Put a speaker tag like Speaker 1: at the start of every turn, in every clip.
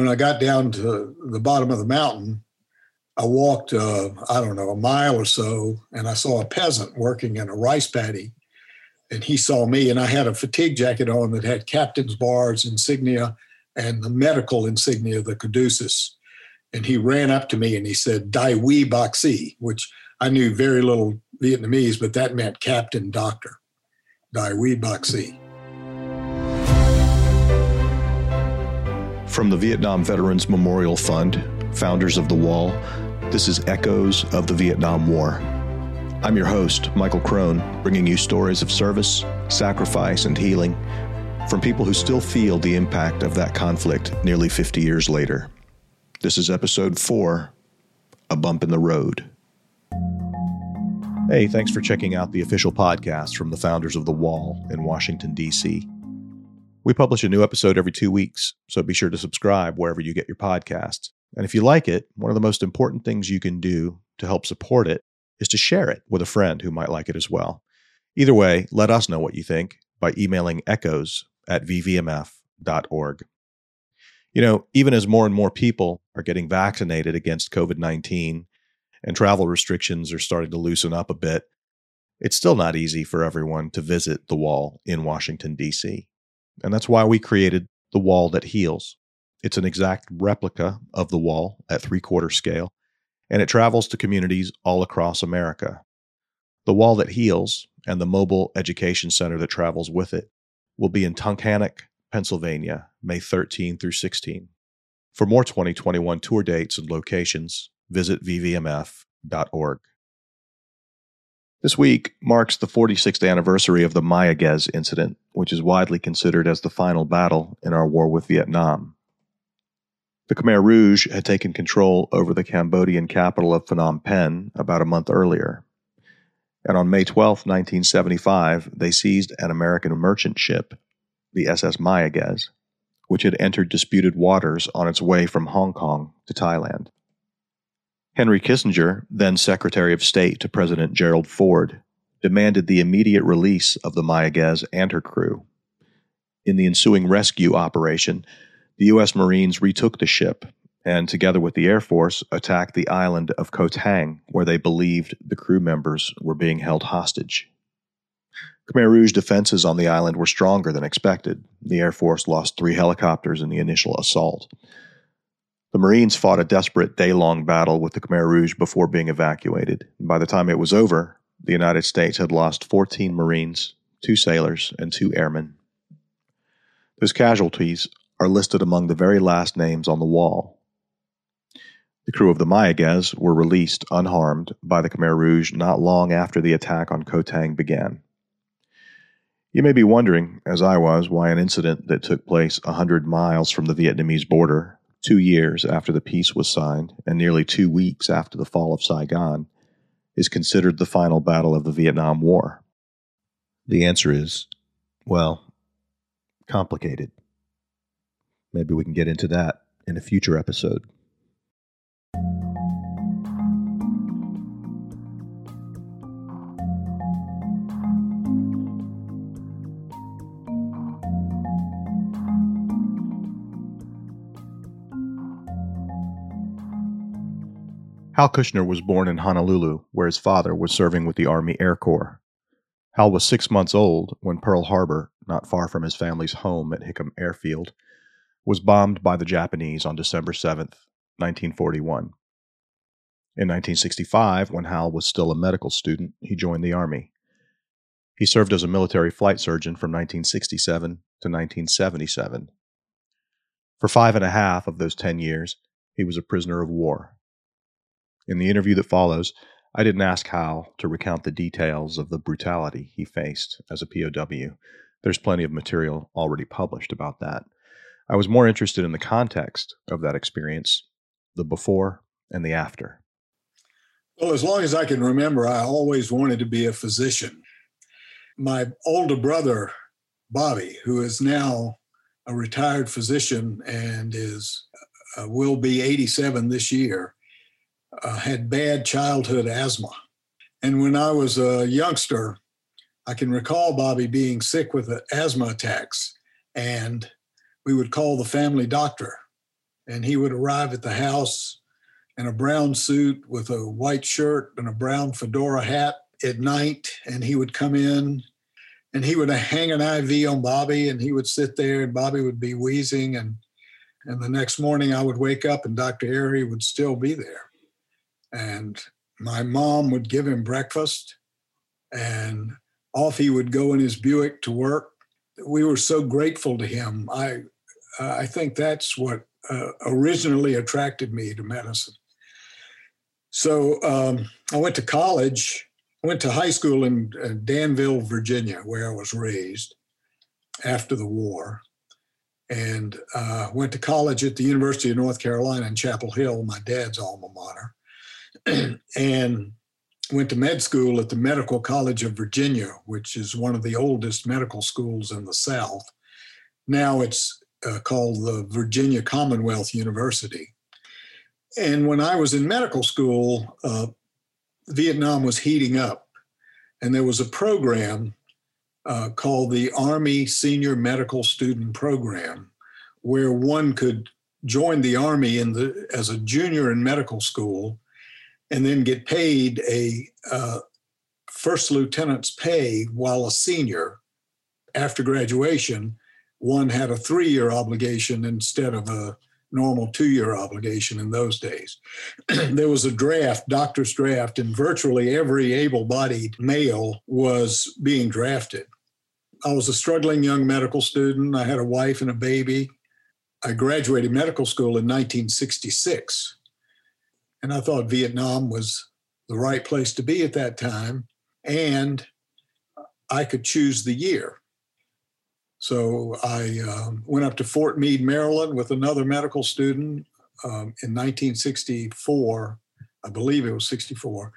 Speaker 1: when I got down to the bottom of the mountain, I walked, uh, I don't know, a mile or so, and I saw a peasant working in a rice paddy. And he saw me, and I had a fatigue jacket on that had captain's bars, insignia, and the medical insignia of the caduceus. And he ran up to me and he said, Dai Wee Boxi, which I knew very little Vietnamese, but that meant captain doctor. Dai Wee Boxi.
Speaker 2: From the Vietnam Veterans Memorial Fund, founders of The Wall, this is Echoes of the Vietnam War. I'm your host, Michael Crone, bringing you stories of service, sacrifice, and healing from people who still feel the impact of that conflict nearly 50 years later. This is episode four A Bump in the Road. Hey, thanks for checking out the official podcast from the founders of The Wall in Washington, D.C. We publish a new episode every two weeks, so be sure to subscribe wherever you get your podcasts. And if you like it, one of the most important things you can do to help support it is to share it with a friend who might like it as well. Either way, let us know what you think by emailing echoes at vvmf.org. You know, even as more and more people are getting vaccinated against COVID 19 and travel restrictions are starting to loosen up a bit, it's still not easy for everyone to visit the wall in Washington, D.C. And that's why we created the wall that heals. It's an exact replica of the wall at three quarter scale, and it travels to communities all across America. The wall that heals and the mobile education center that travels with it will be in Tunkhannock, Pennsylvania, May 13 through 16. For more 2021 tour dates and locations, visit vvmf.org. This week marks the 46th anniversary of the Mayaguez incident, which is widely considered as the final battle in our war with Vietnam. The Khmer Rouge had taken control over the Cambodian capital of Phnom Penh about a month earlier. And on May 12, 1975, they seized an American merchant ship, the SS Mayaguez, which had entered disputed waters on its way from Hong Kong to Thailand. Henry Kissinger, then Secretary of State to President Gerald Ford, demanded the immediate release of the Mayaguez and her crew. In the ensuing rescue operation, the U.S. Marines retook the ship and, together with the Air Force, attacked the island of Koh Tang, where they believed the crew members were being held hostage. Khmer Rouge defenses on the island were stronger than expected. The Air Force lost three helicopters in the initial assault. The Marines fought a desperate day long battle with the Khmer Rouge before being evacuated. By the time it was over, the United States had lost 14 Marines, two sailors, and two airmen. Those casualties are listed among the very last names on the wall. The crew of the Mayaguez were released unharmed by the Khmer Rouge not long after the attack on Koh Tang began. You may be wondering, as I was, why an incident that took place a hundred miles from the Vietnamese border two years after the peace was signed and nearly two weeks after the fall of Saigon, is considered the final battle of the Vietnam War? The answer is, well, complicated. Maybe we can get into that in a future episode. Hal Kushner was born in Honolulu, where his father was serving with the Army Air Corps. Hal was six months old when Pearl Harbor, not far from his family's home at Hickam Airfield, was bombed by the Japanese on December 7, 1941. In 1965, when Hal was still a medical student, he joined the Army. He served as a military flight surgeon from 1967 to 1977. For five and a half of those ten years, he was a prisoner of war. In the interview that follows, I didn't ask Hal to recount the details of the brutality he faced as a POW. There's plenty of material already published about that. I was more interested in the context of that experience, the before and the after.
Speaker 1: Well, as long as I can remember, I always wanted to be a physician. My older brother, Bobby, who is now a retired physician and is uh, will be 87 this year, uh, had bad childhood asthma. And when I was a youngster, I can recall Bobby being sick with asthma attacks, and we would call the family doctor. and he would arrive at the house in a brown suit with a white shirt and a brown fedora hat at night. And he would come in and he would hang an IV on Bobby and he would sit there and Bobby would be wheezing. And, and the next morning I would wake up and Dr. Airy would still be there. And my mom would give him breakfast and off he would go in his Buick to work. We were so grateful to him. I, I think that's what uh, originally attracted me to medicine. So um, I went to college. I went to high school in uh, Danville, Virginia, where I was raised after the war, and uh, went to college at the University of North Carolina in Chapel Hill, my dad's alma mater, and went to med school at the Medical College of Virginia, which is one of the oldest medical schools in the South. Now it's uh, called the Virginia Commonwealth University. And when I was in medical school, uh, Vietnam was heating up, and there was a program uh, called the Army Senior Medical Student Program, where one could join the Army in the, as a junior in medical school and then get paid a uh, first lieutenant's pay while a senior after graduation. One had a three year obligation instead of a normal two year obligation in those days. there was a draft, doctor's draft, and virtually every able bodied male was being drafted. I was a struggling young medical student. I had a wife and a baby. I graduated medical school in 1966. And I thought Vietnam was the right place to be at that time. And I could choose the year. So I um, went up to Fort Meade, Maryland with another medical student um, in 1964. I believe it was 64.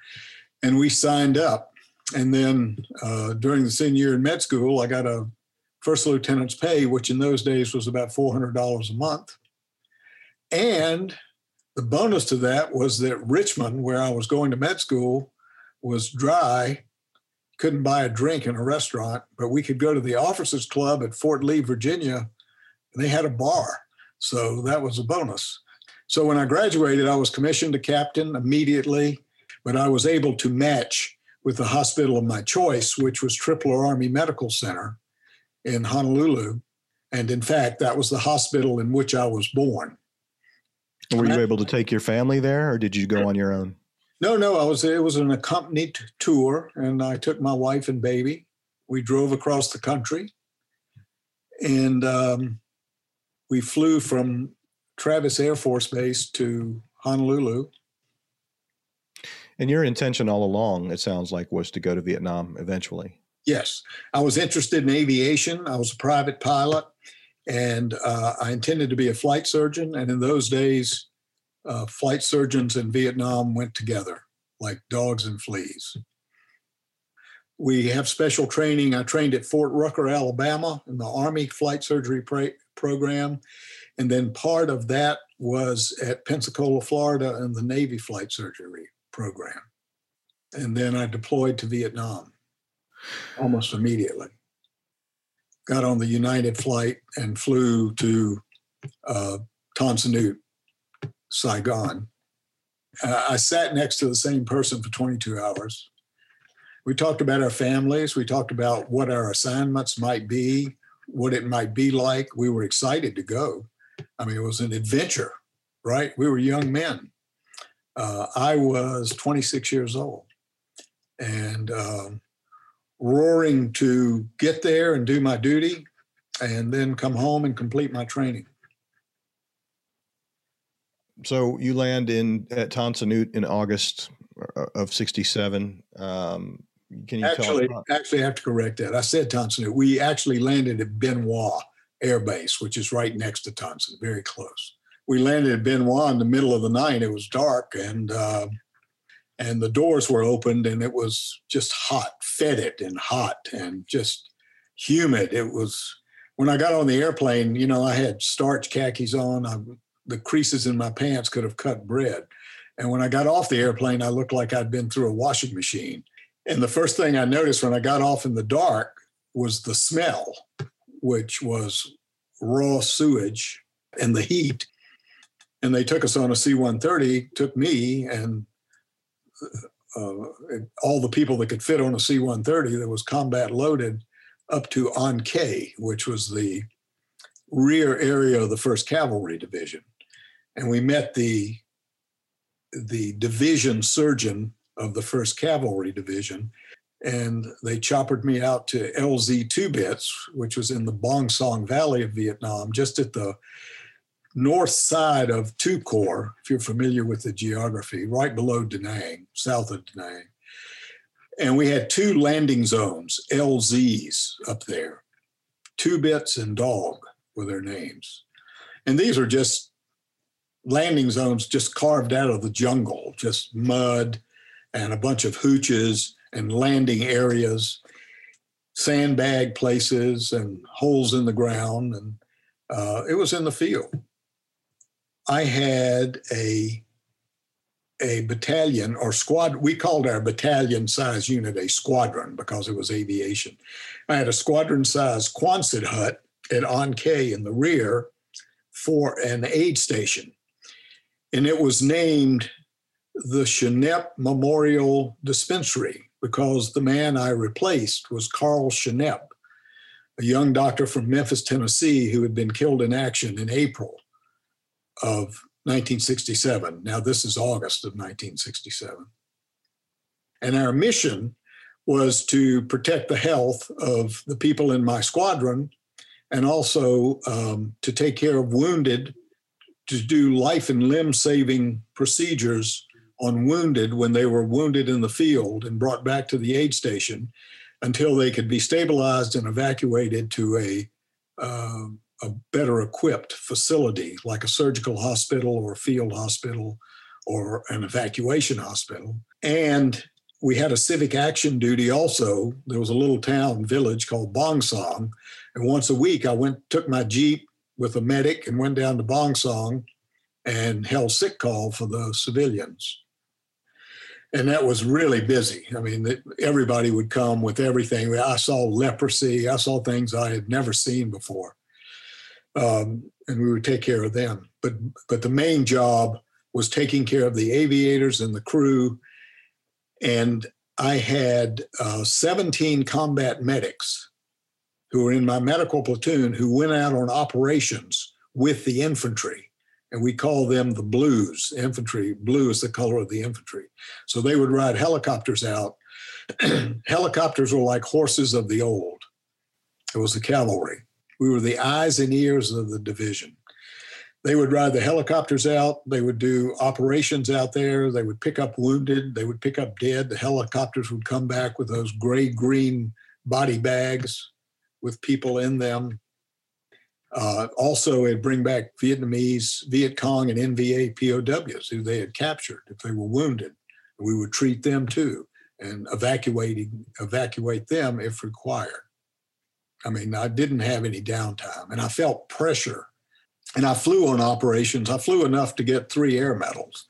Speaker 1: And we signed up. And then uh, during the senior year in med school, I got a first lieutenant's pay, which in those days was about $400 a month. And the bonus to that was that Richmond, where I was going to med school, was dry. Couldn't buy a drink in a restaurant, but we could go to the officers club at Fort Lee, Virginia, and they had a bar. So that was a bonus. So when I graduated, I was commissioned a captain immediately, but I was able to match with the hospital of my choice, which was Tripler Army Medical Center in Honolulu. And in fact, that was the hospital in which I was born.
Speaker 2: Were you able to take your family there, or did you go on your own?
Speaker 1: No, no, I was. It was an accompanied tour, and I took my wife and baby. We drove across the country, and um, we flew from Travis Air Force Base to Honolulu.
Speaker 2: And your intention all along, it sounds like, was to go to Vietnam eventually.
Speaker 1: Yes, I was interested in aviation. I was a private pilot and uh, I intended to be a flight surgeon. And in those days, uh, flight surgeons in Vietnam went together like dogs and fleas. We have special training. I trained at Fort Rucker, Alabama, in the Army Flight Surgery pra- Program. And then part of that was at Pensacola, Florida, in the Navy Flight Surgery Program. And then I deployed to Vietnam almost immediately got on the United flight and flew to uh, Tan Son Nhut, Saigon. Uh, I sat next to the same person for 22 hours. We talked about our families. We talked about what our assignments might be, what it might be like. We were excited to go. I mean, it was an adventure, right? We were young men. Uh, I was 26 years old. And um, roaring to get there and do my duty and then come home and complete my training.
Speaker 2: So you land in at Son in August uh, of '67. Um, can you
Speaker 1: actually,
Speaker 2: tell us?
Speaker 1: Actually, I have to correct that. I said Tan We actually landed at Hoa Air Base, which is right next to Tan Son, very close. We landed at Hoa in the middle of the night. It was dark, and uh, and the doors were opened and it was just hot, fetid and hot and just humid. It was when I got on the airplane, you know, I had starch khakis on. I, the creases in my pants could have cut bread. And when I got off the airplane, I looked like I'd been through a washing machine. And the first thing I noticed when I got off in the dark was the smell, which was raw sewage and the heat. And they took us on a C 130, took me and uh, all the people that could fit on a C 130 that was combat loaded up to An Khe, which was the rear area of the 1st Cavalry Division. And we met the, the division surgeon of the 1st Cavalry Division, and they choppered me out to LZ Two Bits, which was in the Bong Son Valley of Vietnam, just at the north side of Tu Quoc, if you're familiar with the geography, right below Da Nang, south of Da Nang. And we had two landing zones, LZs, up there. Two Bits and Dog were their names. And these are just landing zones just carved out of the jungle, just mud and a bunch of hooches and landing areas, sandbag places and holes in the ground. And uh, it was in the field. I had a a battalion or squad. We called our battalion size unit a squadron because it was aviation. I had a squadron size Quonset hut at An Khe in the rear for an aid station. And it was named the Chenep Memorial Dispensary because the man I replaced was Carl Chenep, a young doctor from Memphis, Tennessee, who had been killed in action in April of 1967. Now, this is August of 1967. And our mission was to protect the health of the people in my squadron and also um, to take care of wounded, to do life and limb saving procedures on wounded when they were wounded in the field and brought back to the aid station until they could be stabilized and evacuated to a uh, a better equipped facility like a surgical hospital or a field hospital or an evacuation hospital. And we had a civic action duty also. There was a little town village called Bong Son. And once a week, I went, took my Jeep with a medic and went down to Bong Son and held sick call for the civilians. And that was really busy. I mean, everybody would come with everything. I saw leprosy, I saw things I had never seen before um, and we would take care of them. But but the main job was taking care of the aviators and the crew. And I had uh, 17 combat medics who were in my medical platoon who went out on operations with the infantry. And we call them the blues. Infantry, blue is the color of the infantry. So they would ride helicopters out. helicopters were like horses of the old. It was the cavalry. We were the eyes and ears of the division. They would ride the helicopters out. They would do operations out there. They would pick up wounded. They would pick up dead. The helicopters would come back with those gray green body bags with people in them. Uh, also, it'd bring back Vietnamese, Viet Cong, and NVA POWs who they had captured if they were wounded. We would treat them too and evacuating evacuate them if required. I mean, I didn't have any downtime and I felt pressure. And I flew on operations. I flew enough to get three air medals.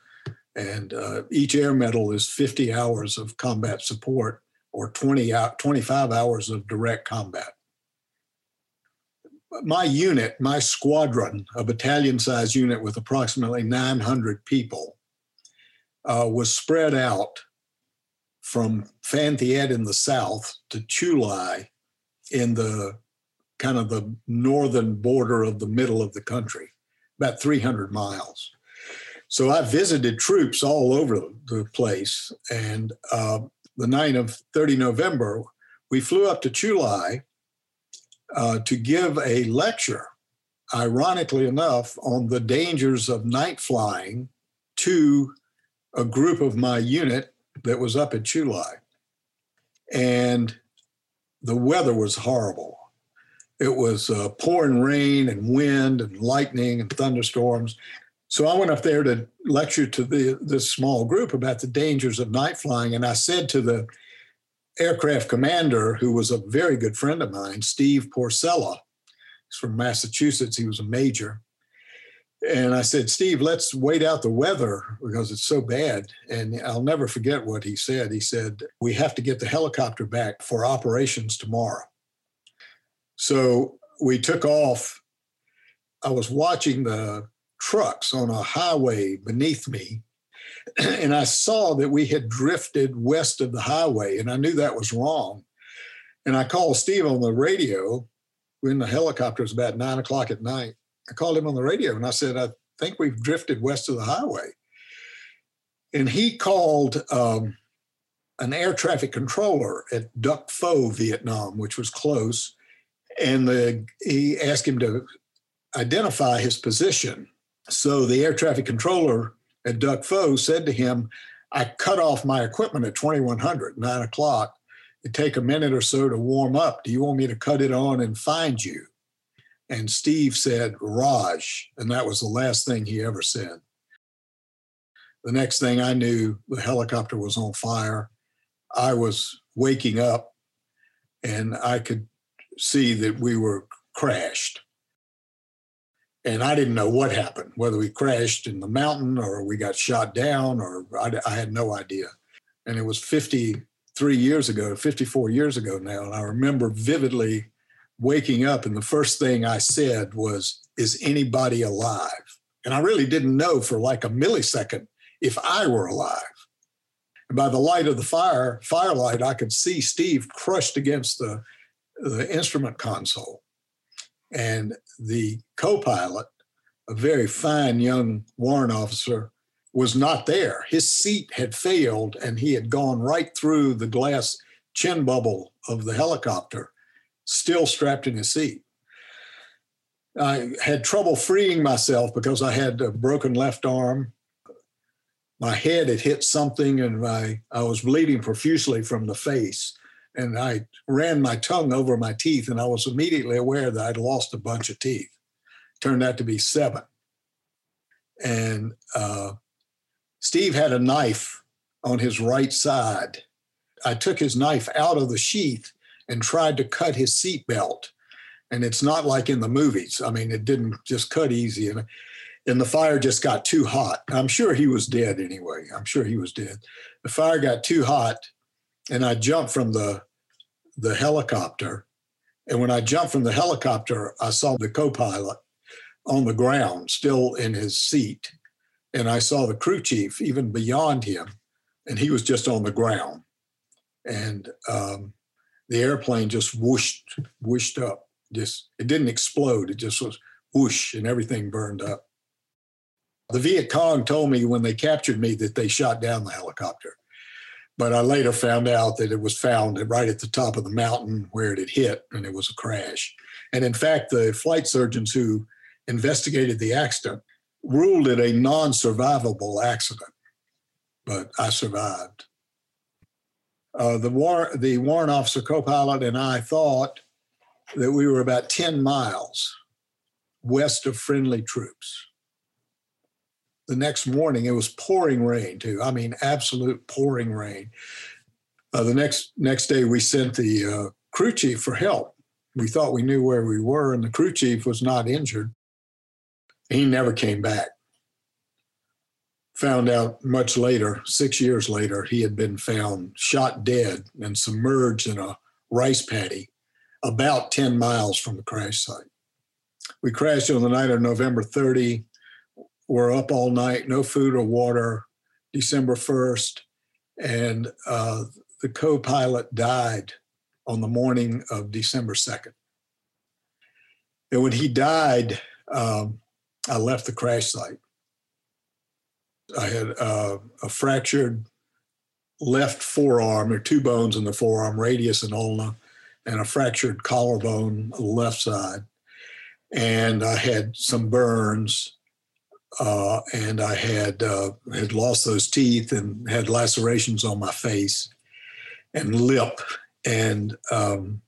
Speaker 1: And uh, each air medal is 50 hours of combat support or 20 out, 25 hours of direct combat. My unit, my squadron, a battalion sized unit with approximately 900 people, uh, was spread out from Phan Thiet in the south to Chu Lai in the kind of the northern border of the middle of the country, about 300 miles. So I visited troops all over the place. And uh, the night of 30 November, we flew up to Chu Lai uh, to give a lecture, ironically enough, on the dangers of night flying to a group of my unit that was up at Chu Lai. And the weather was horrible. It was uh, pouring rain and wind and lightning and thunderstorms. So I went up there to lecture to the, this small group about the dangers of night flying. And I said to the aircraft commander, who was a very good friend of mine, Steve Porcella, he's from Massachusetts, he was a major. And I said, Steve, let's wait out the weather because it's so bad. And I'll never forget what he said. He said, We have to get the helicopter back for operations tomorrow. So we took off. I was watching the trucks on a highway beneath me. And I saw that we had drifted west of the highway, and I knew that was wrong. And I called Steve on the radio when the helicopter was about nine o'clock at night. I called him on the radio and I said, I think we've drifted west of the highway. And he called um, an air traffic controller at Duc Pho, Vietnam, which was close. And the, he asked him to identify his position. So the air traffic controller at Duc Pho said to him, I cut off my equipment at 2100, nine o'clock. It take a minute or so to warm up. Do you want me to cut it on and find you? And Steve said, Raj. And that was the last thing he ever said. The next thing I knew, the helicopter was on fire. I was waking up and I could see that we were crashed. And I didn't know what happened, whether we crashed in the mountain or we got shot down, or I, I had no idea. And it was 53 years ago, 54 years ago now. And I remember vividly waking up, and the first thing I said was, Is anybody alive? And I really didn't know for like a millisecond if I were alive. And by the light of the fire, firelight, I could see Steve crushed against the, the instrument console. And the co pilot, a very fine young warrant officer, was not there. His seat had failed and he had gone right through the glass chin bubble of the helicopter still strapped in his seat. I had trouble freeing myself because I had a broken left arm. My head had hit something and my, I was bleeding profusely from the face. And I ran my tongue over my teeth, and I was immediately aware that I'd lost a bunch of teeth. Turned out to be seven. And uh, Steve had a knife on his right side. I took his knife out of the sheath and tried to cut his seatbelt. And it's not like in the movies. I mean, it didn't just cut easy. And, and the fire just got too hot. I'm sure he was dead anyway. I'm sure he was dead. The fire got too hot, and I jumped from the, the helicopter. And when I jumped from the helicopter, I saw the co pilot on the ground, still in his seat. And I saw the crew chief even beyond him, and he was just on the ground. And um, the airplane just whooshed, whooshed up. Just it didn't explode. It just was whoosh, and everything burned up. The Viet Cong told me when they captured me that they shot down the helicopter. But I later found out that it was found right at the top of the mountain where it had hit, and it was a crash. And in fact, the flight surgeons who investigated the accident ruled it a non survivable accident. But I survived. Uh, the, war, the warrant officer co-pilot and I thought that we were about 10 miles west of friendly troops. The next morning, it was pouring rain too. I mean, absolute pouring rain. Uh, the next next day, we sent the uh, crew chief for help. We thought we knew where we were, and the crew chief was not injured. He never came back found out much later, six years later, he had been found shot dead and submerged in a rice paddy about 10 miles from the crash site. We crashed on the night of November 30. We're up all night, no food or water, December 1st. And uh, the co pilot died on the morning of December 2nd. And when he died, um, I left the crash site. I had uh, a fractured left forearm. Are two bones in the forearm, radius and ulna, and a fractured collarbone left side. And I had some burns, uh, and I had uh, had lost those teeth and had lacerations on my face and lip. And um,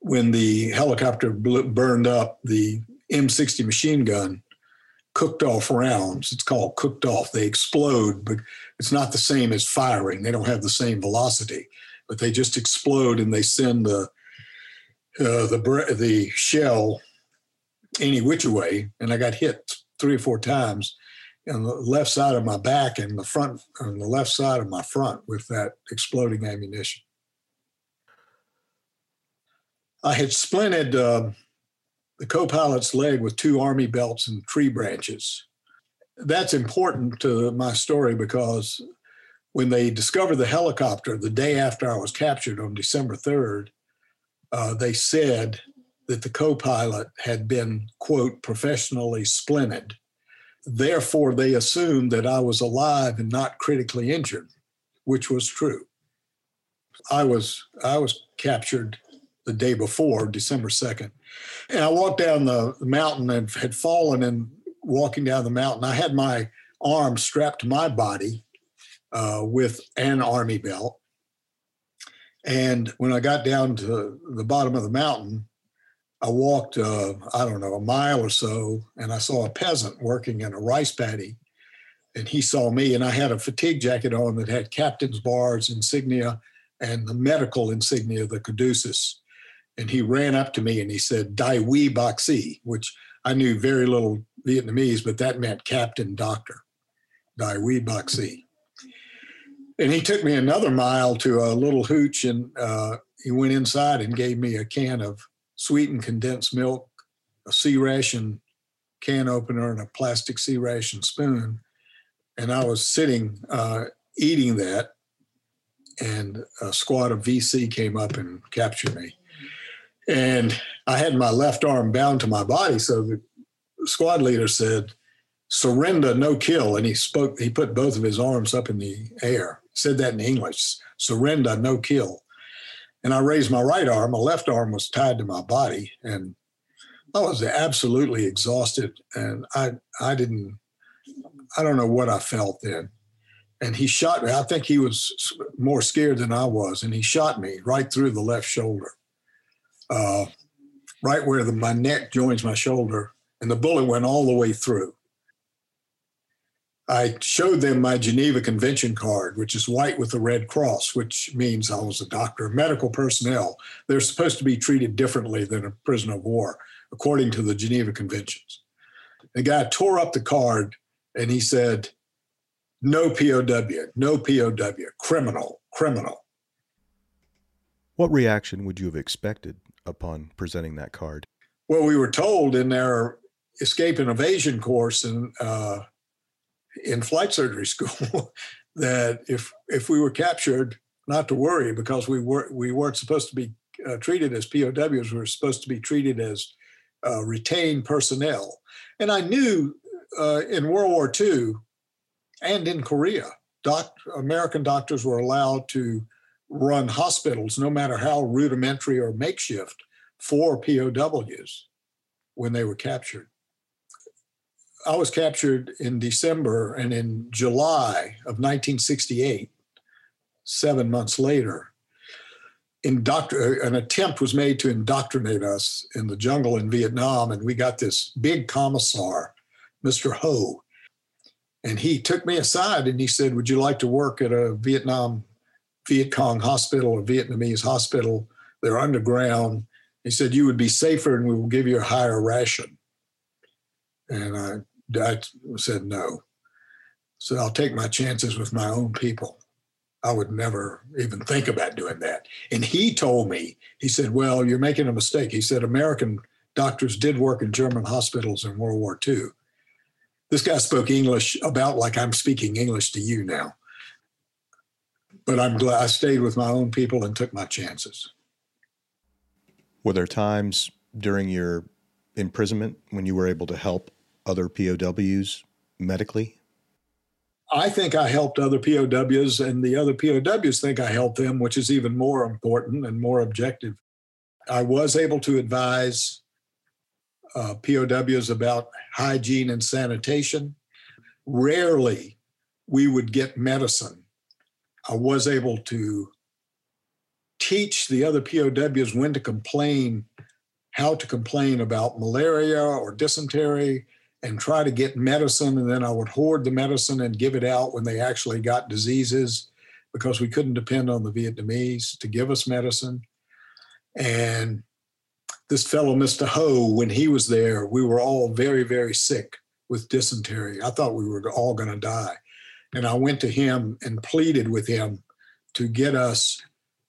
Speaker 1: when the helicopter burned up, the M60 machine gun cooked off rounds. It's called cooked off. They explode, but it's not the same as firing. They don't have the same velocity, but they just explode and they send the uh, the the shell any which way. And I got hit three or four times on the left side of my back and the front on the left side of my front with that exploding ammunition. I had splinted. Uh, the co pilot's leg with two army belts and tree branches. That's important to my story because when they discovered the helicopter the day after I was captured on December 3rd, uh, they said that the co pilot had been, quote, professionally splinted. Therefore, they assumed that I was alive and not critically injured, which was true. I was I was captured the day before, December 2nd. And I walked down the mountain and had fallen and walking down the mountain. I had my arm strapped to my body uh, with an army belt. And when I got down to the bottom of the mountain, I walked, uh, I don't know, a mile or so, and I saw a peasant working in a rice paddy. And he saw me, and I had a fatigue jacket on that had captain's bars, insignia, and the medical insignia, the caduceus. And he ran up to me and he said, Dai Wee Boxi, which I knew very little Vietnamese, but that meant captain doctor, Dai Wee Boxi. And he took me another mile to a little hooch and uh, he went inside and gave me a can of sweetened condensed milk, a C ration can opener, and a plastic C ration spoon. And I was sitting uh, eating that and a squad of VC came up and captured me. And I had my left arm bound to my body. So the squad leader said, surrender, no kill. And he spoke, he put both of his arms up in the air, said that in English, surrender, no kill. And I raised my right arm, my left arm was tied to my body. And I was absolutely exhausted. And I, I didn't, I don't know what I felt then and he shot me. I think he was more scared than I was, and he shot me right through the left shoulder, uh, right where the, my neck joins my shoulder, and the bullet went all the way through. I showed them my Geneva Convention card, which is white with a red cross, which means I was a doctor. Medical personnel, they're supposed to be treated differently than a prisoner of war, according to the Geneva Conventions. The guy tore up the card and he said, no POW, no POW, criminal, criminal.
Speaker 2: What reaction would you have expected upon presenting that card?
Speaker 1: Well, we were told in their escape and evasion course in uh, in flight surgery school that if if we were captured, not to worry because we were we weren't supposed to be uh, treated as POWs. We were supposed to be treated as uh, retained personnel. And I knew uh, in World War II and in Korea, doc, American doctors were allowed to run hospitals, no matter how rudimentary or makeshift, for POWs when they were captured. I was captured in December, and in July of 1968, seven months later, indoctr- uh, an attempt was made to indoctrinate us in the jungle in Vietnam, and we got this big commissar, Mr. Ho, and he took me aside and he said, Would you like to work at a Vietnam Viet Cong hospital or Vietnamese hospital? They're underground. He said, You would be safer and we will give you a higher ration. And I, I said, No. So I'll take my chances with my own people. I would never even think about doing that. And he told me, he said, Well, you're making a mistake. He said, American doctors did work in German hospitals in World War II. This guy spoke English about like I'm speaking English to you now. But I'm glad I stayed with my own people and took my chances.
Speaker 2: Were there times during your imprisonment when you were able to help other POWs medically?
Speaker 1: I think I helped other POWs, and the other POWs think I helped them, which is even more important and more objective. I was able to advise uh, POWs about hygiene and sanitation. Rarely we would get medicine. I was able to teach the other POWs when to complain, how to complain about malaria or dysentery, and try to get medicine. And then I would hoard the medicine and give it out when they actually got diseases because we couldn't depend on the Vietnamese to give us medicine. And this fellow, Mr. Ho, when he was there, we were all very, very sick with dysentery. I thought we were all going to die. And I went to him and pleaded with him to get us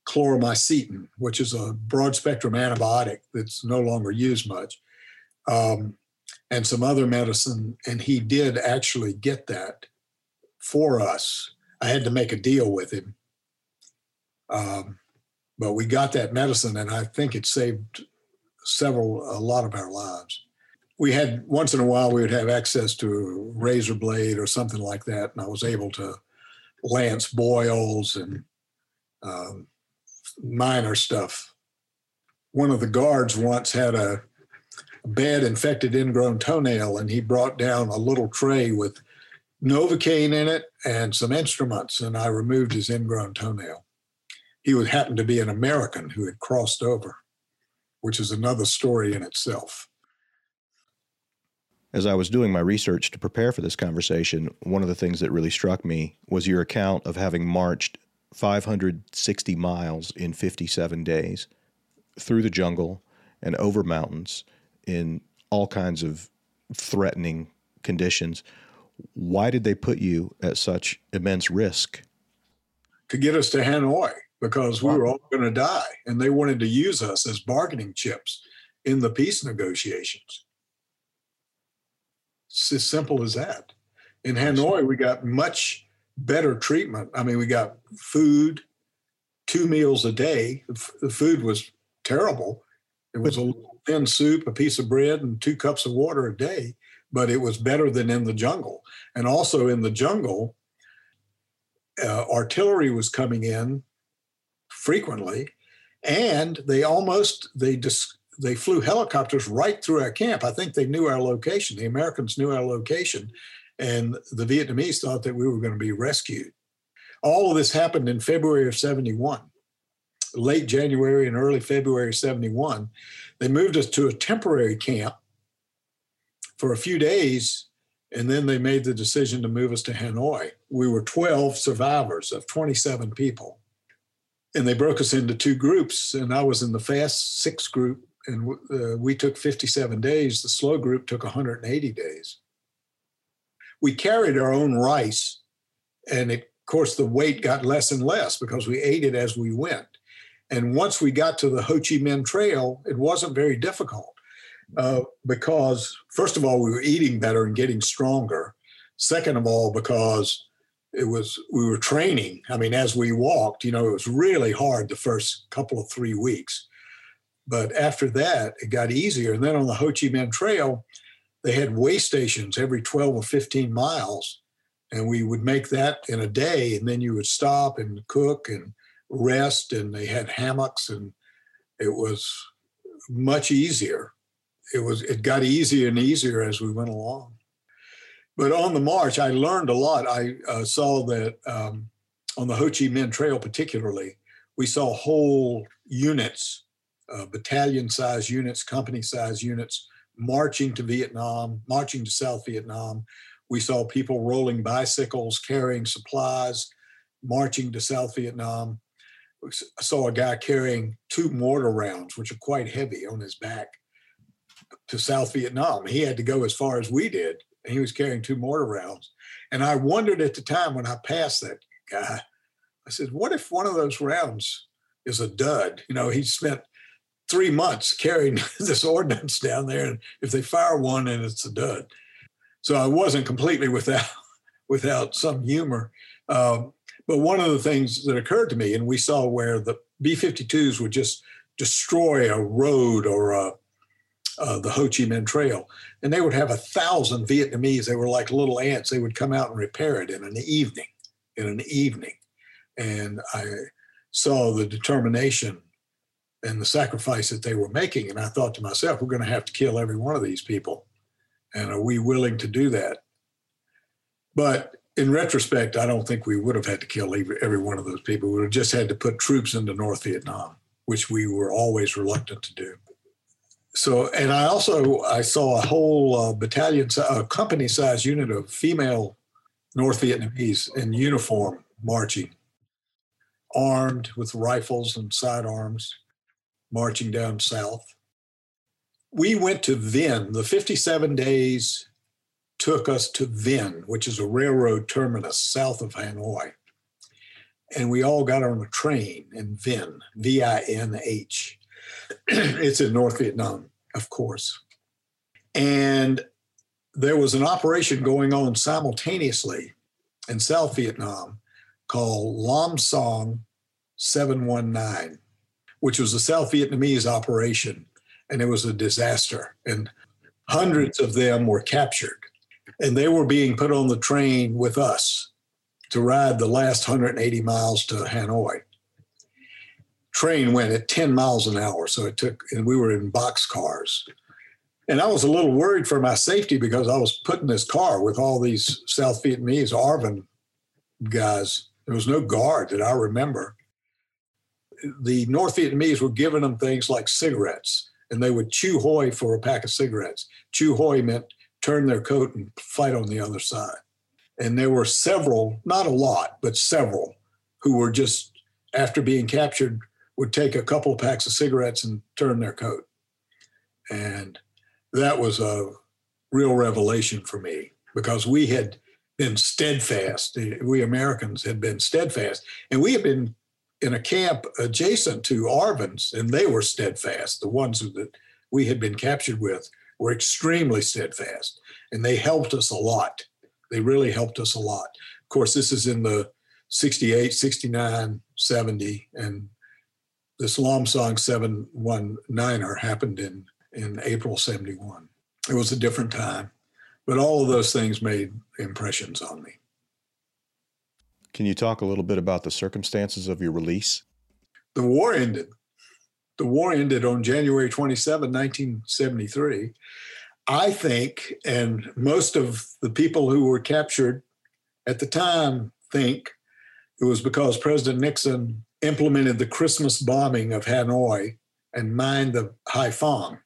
Speaker 1: chloromycetin, which is a broad spectrum antibiotic that's no longer used much. um, and some other medicine. And he did actually get that for us. I had to make a deal with him. Um, but we got that medicine, and I think it saved several, a lot of our lives. We had once in a while we would have access to a razor blade or something like that, and I was able to lance boils and um, minor stuff. One of the guards once had a, bad infected ingrown toenail, and he brought down a little tray with Novocaine in it and some instruments, and I removed his ingrown toenail. He would happen to be an American who had crossed over, which is another story in itself.
Speaker 2: As I was doing my research to prepare for this conversation, one of the things that really struck me was your account of having marched 560 miles in 57 days through the jungle and over mountains in all kinds of threatening conditions. Why did they put you at such immense risk?
Speaker 1: To get us to Hanoi because we were all going to die and they wanted to use us as bargaining chips in the peace negotiations. It's as simple as that. In Hanoi, we got much better treatment. I mean, we got food, two meals a day. The food was terrible. It was a thin soup, a piece of bread, and two cups of water a day, but it was better than in the jungle. And also in the jungle, uh, artillery was coming in frequently, and they almost they just they flew helicopters right through our camp. I think they knew our location. The Americans knew our location, and the Vietnamese thought that we were going to be rescued. All of this happened in February of 71. Late January and early February 71, they moved us to a temporary camp for a few days, and then they made the decision to move us to Hanoi. We were 12 survivors of 27 people. And they broke us into two groups, and I was in the fast six group, and uh, we took 57 days. The slow group took 180 days we carried our own rice, and it, of course the weight got less and less because we ate it as we went. And once we got to the Ho Chi Minh Trail, it wasn't very difficult uh, because, first of all, we were eating better and getting stronger. Second of all, because it was we were training. I mean, as we walked, you know, it was really hard the first couple of three weeks, but after that, it got easier. And then on the Ho Chi Minh Trail, they had way stations every 12 or 15 miles. And we would make that in a day. And then you would stop and cook and rest. And they had hammocks. And it was much easier. It was it got easier and easier as we went along. But on the march i learned a lot. I uh, saw that um, on the ho chi minh trail particularly we saw whole units uh, battalion size units company size units marching to Vietnam, marching to South Vietnam. We saw people rolling bicycles, carrying supplies, marching to South Vietnam. We saw a guy carrying two mortar rounds, which are quite heavy, on his back to South Vietnam. He had to go as far as we did, and he was carrying two mortar rounds. And I wondered at the time when I passed that guy, I said, what if one of those rounds is a dud? You know, he spent three months carrying this ordnance down there, and if they fire one, and it's a dud. So I wasn't completely without without some humor. Um, but one of the things that occurred to me, and we saw where the B-52s would just destroy a road or a, uh, the Ho Chi Minh Trail, and they would have a thousand Vietnamese. They were like little ants. They would come out and repair it in an evening. In an evening, and I saw the determination and the sacrifice that they were making. And I thought to myself, we're going to have to kill every one of these people. And are we willing to do that? But in retrospect, I don't think we would have had to kill every one of those people. We would have just had to put troops into North Vietnam, which we were always reluctant to do. So, and I also I saw a whole uh, battalion, a company-sized unit of female North Vietnamese in uniform marching, armed with rifles and sidearms marching down south. We went to Vinh. The 57 days took us to Vinh, which is a railroad terminus south of Hanoi. And we all got on a train in Vinh, V I N H. it's in North Vietnam, of course. And there was an operation going on simultaneously in South Vietnam called Lam Son 719, which was a South Vietnamese operation. And it was a disaster. And hundreds of them were captured. And they were being put on the train with us to ride the last 180 miles to Hanoi. Train went at 10 miles an hour. So it took, and we were in box cars. And I was a little worried for my safety because I was put in this car with all these South Vietnamese ARVN guys. There was no guard that I remember. The North Vietnamese were giving them things like cigarettes, and they would chieu hoi for a pack of cigarettes. Chieu hoi meant turn their coat and fight on the other side. And there were several, not a lot, but several, who were just, after being captured, would take a couple of packs of cigarettes and turn their coat. And that was a real revelation for me because we had been steadfast. We Americans had been steadfast, and we had been in a camp adjacent to ARVN's, and they were steadfast. The ones that we had been captured with were extremely steadfast, and they helped us a lot. They really helped us a lot. Of course, this is in the 68, 69, 70, and this Lam Son 719er happened in in April 71. It was a different time, but all of those things made impressions on me.
Speaker 2: Can you talk a little bit about the circumstances of your release?
Speaker 1: The war ended. The war ended on January 27, 1973. I think, and most of the people who were captured at the time think it was because President Nixon implemented the Christmas bombing of Hanoi and mined the Haiphong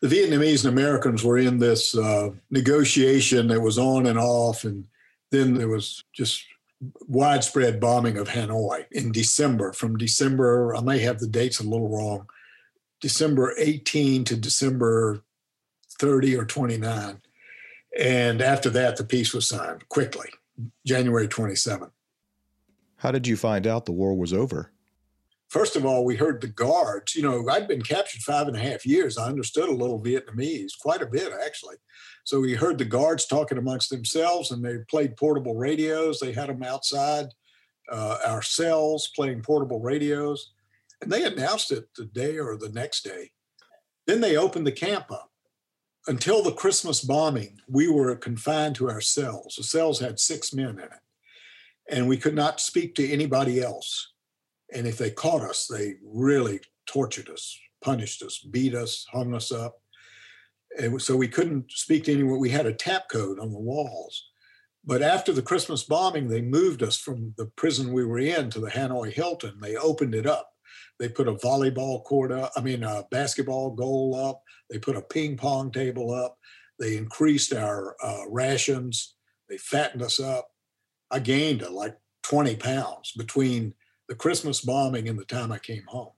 Speaker 1: the Vietnamese and Americans were in this uh, negotiation that was on and off, and then there was just widespread bombing of Hanoi in December. From December, I may have the dates a little wrong, December 18 to December 30 or 29. And after that, the peace was signed quickly, January 27.
Speaker 2: How did you find out the war was over?
Speaker 1: First of all, we heard the guards. You know, I'd been captured five and a half years. I understood a little Vietnamese, quite a bit actually. So we heard the guards talking amongst themselves, and they played portable radios. They had them outside uh, our cells playing portable radios, and they announced it the day or the next day. Then they opened the camp up. Until the Christmas bombing, we were confined to our cells. The cells had six men in it, and we could not speak to anybody else and if they caught us, they really tortured us, punished us, beat us, hung us up. And so we couldn't speak to anyone. We had a tap code on the walls. But after the Christmas bombing, they moved us from the prison we were in to the Hanoi Hilton. They opened it up. They put a volleyball court up, I mean, a basketball goal up. They put a ping pong table up. They increased our uh, rations. They fattened us up. I gained uh, like 20 pounds between the Christmas bombing and the time I came home.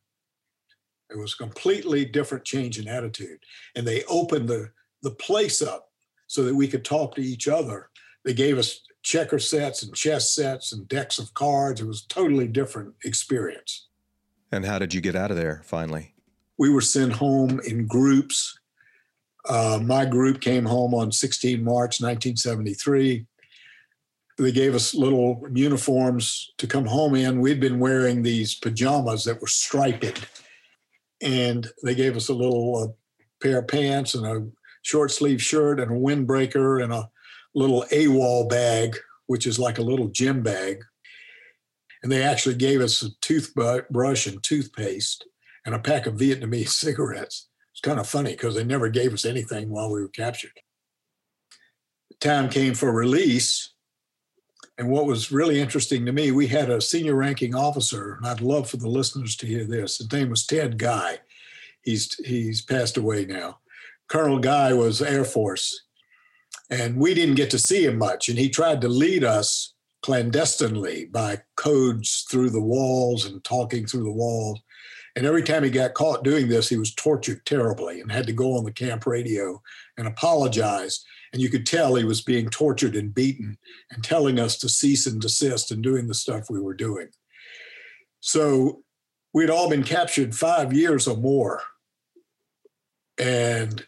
Speaker 1: It was a completely different change in attitude. And they opened the, the place up so that we could talk to each other. They gave us checker sets and chess sets and decks of cards. It was a totally different experience.
Speaker 2: And how did you get out of there finally?
Speaker 1: We were sent home in groups. Uh, my group came home on 16 March 1973 they gave us little uniforms to come home in. We'd been wearing these pajamas that were striped, and they gave us a little uh, pair of pants and a short sleeve shirt and a windbreaker and a little AWOL bag, which is like a little gym bag. And they actually gave us a toothbrush and toothpaste and a pack of Vietnamese cigarettes. It's kind of funny because they never gave us anything while we were captured. The time came for release and what was really interesting to me, we had a senior ranking officer, and I'd love for the listeners to hear this. His name was Ted Guy. He's he's passed away now. Colonel Guy was Air Force, and we didn't get to see him much. And he tried to lead us clandestinely by codes through the walls and talking through the walls. And every time he got caught doing this, he was tortured terribly and had to go on the camp radio and apologize and you could tell he was being tortured and beaten and telling us to cease and desist and doing the stuff we were doing. So we'd all been captured five years or more. And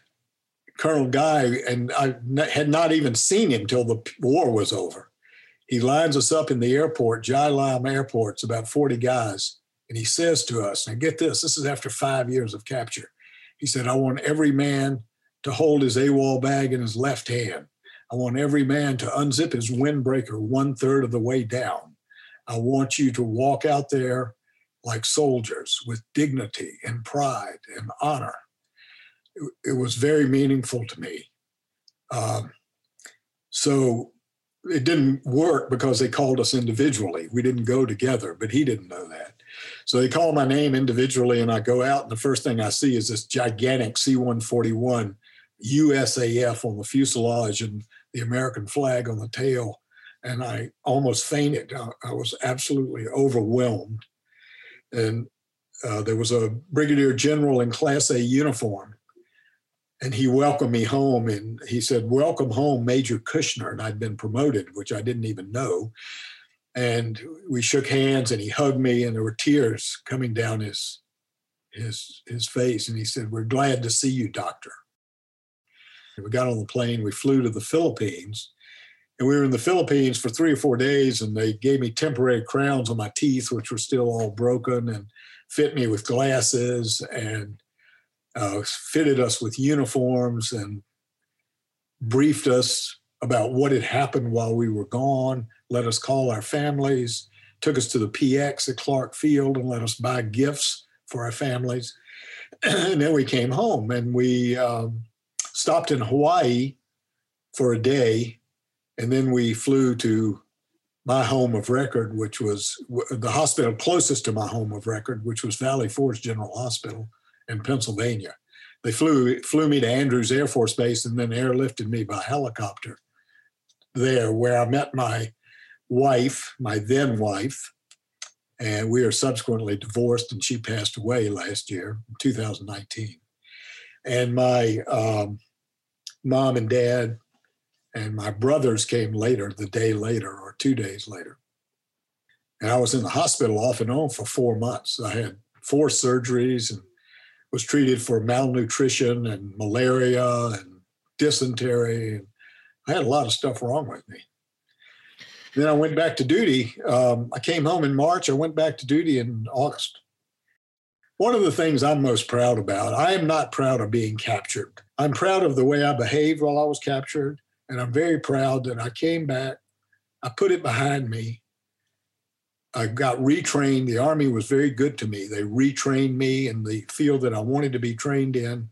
Speaker 1: Colonel Guy, and I had not even seen him till the war was over. He lines us up in the airport, Gia Lam Airport. It's about 40 guys. And he says to us, now get this, this is after five years of capture. He said, I want every man to hold his AWOL bag in his left hand. I want every man to unzip his windbreaker one third of the way down. I want you to walk out there like soldiers with dignity and pride and honor. It, it was very meaningful to me. Um, so it didn't work because they called us individually. We didn't go together, but he didn't know that. So they call my name individually, and I go out, and the first thing I see is this gigantic C 141 USAF on the fuselage and the American flag on the tail. And I almost fainted. I, I was absolutely overwhelmed. And uh, there was a brigadier general in Class A uniform and he welcomed me home and he said, Welcome home, Major Kushner. And I'd been promoted, which I didn't even know. And we shook hands and he hugged me, and there were tears coming down his, his, his face. And he said, We're glad to see you, doctor. We got on the plane, we flew to the Philippines. And we were in the Philippines for three or four days, and they gave me temporary crowns on my teeth, which were still all broken, and fit me with glasses and uh, fitted us with uniforms and briefed us about what had happened while we were gone, let us call our families, took us to the PX at Clark Field and let us buy gifts for our families. and then we came home and we um, stopped in Hawaii for a day. And then we flew to my home of record, which was the hospital closest to my home of record, which was Valley Forge General Hospital in Pennsylvania. They flew flew me to Andrews Air Force Base and then airlifted me by helicopter there, where I met my wife, my then wife, and we are subsequently divorced, and she passed away last year, 2019. And my um, mom and dad and my brothers came later, the day later or two days later. And I was in the hospital off and on for four months. I had four surgeries and was treated for malnutrition and malaria and dysentery. And I had a lot of stuff wrong with me. Then I went back to duty. Um, I came home in March. I went back to duty in August. One of the things I'm most proud about, I am not proud of being captured. I'm proud of the way I behaved while I was captured. And I'm very proud that I came back, I put it behind me, I got retrained. The Army was very good to me. They retrained me in the field that I wanted to be trained in.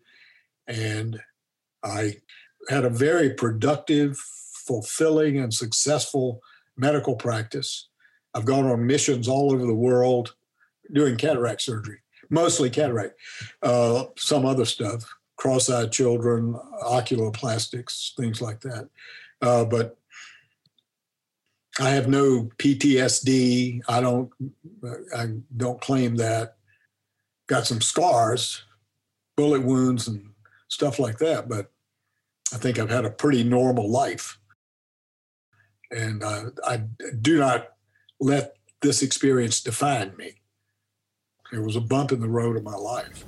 Speaker 1: And I had a very productive, fulfilling, and successful medical practice. I've gone on missions all over the world doing cataract surgery, mostly cataract, uh, some other stuff, cross eyed children, oculoplastics, things like that. Uh, but I have no PTSD. I don't. I don't claim that. Got some scars, bullet wounds, and stuff like that. But I think I've had a pretty normal life, and uh, I do not let this experience define me. It was a bump in the road of my life.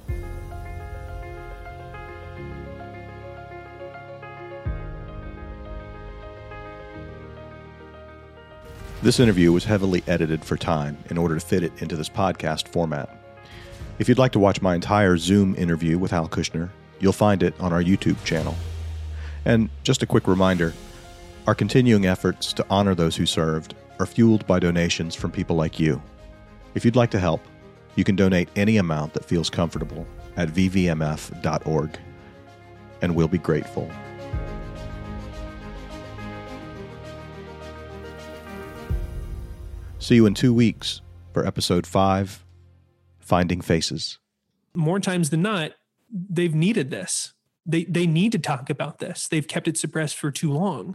Speaker 2: This interview was heavily edited for time in order to fit it into this podcast format. If you'd like to watch my entire Zoom interview with Hal Kushner, you'll find it on our YouTube channel. And just a quick reminder our continuing efforts to honor those who served are fueled by donations from people like you. If you'd like to help, you can donate any amount that feels comfortable at vvmf.org, and we'll be grateful. See you in two weeks for episode five Finding Faces.
Speaker 3: More times than not, they've needed this. They, they need to talk about this. They've kept it suppressed for too long.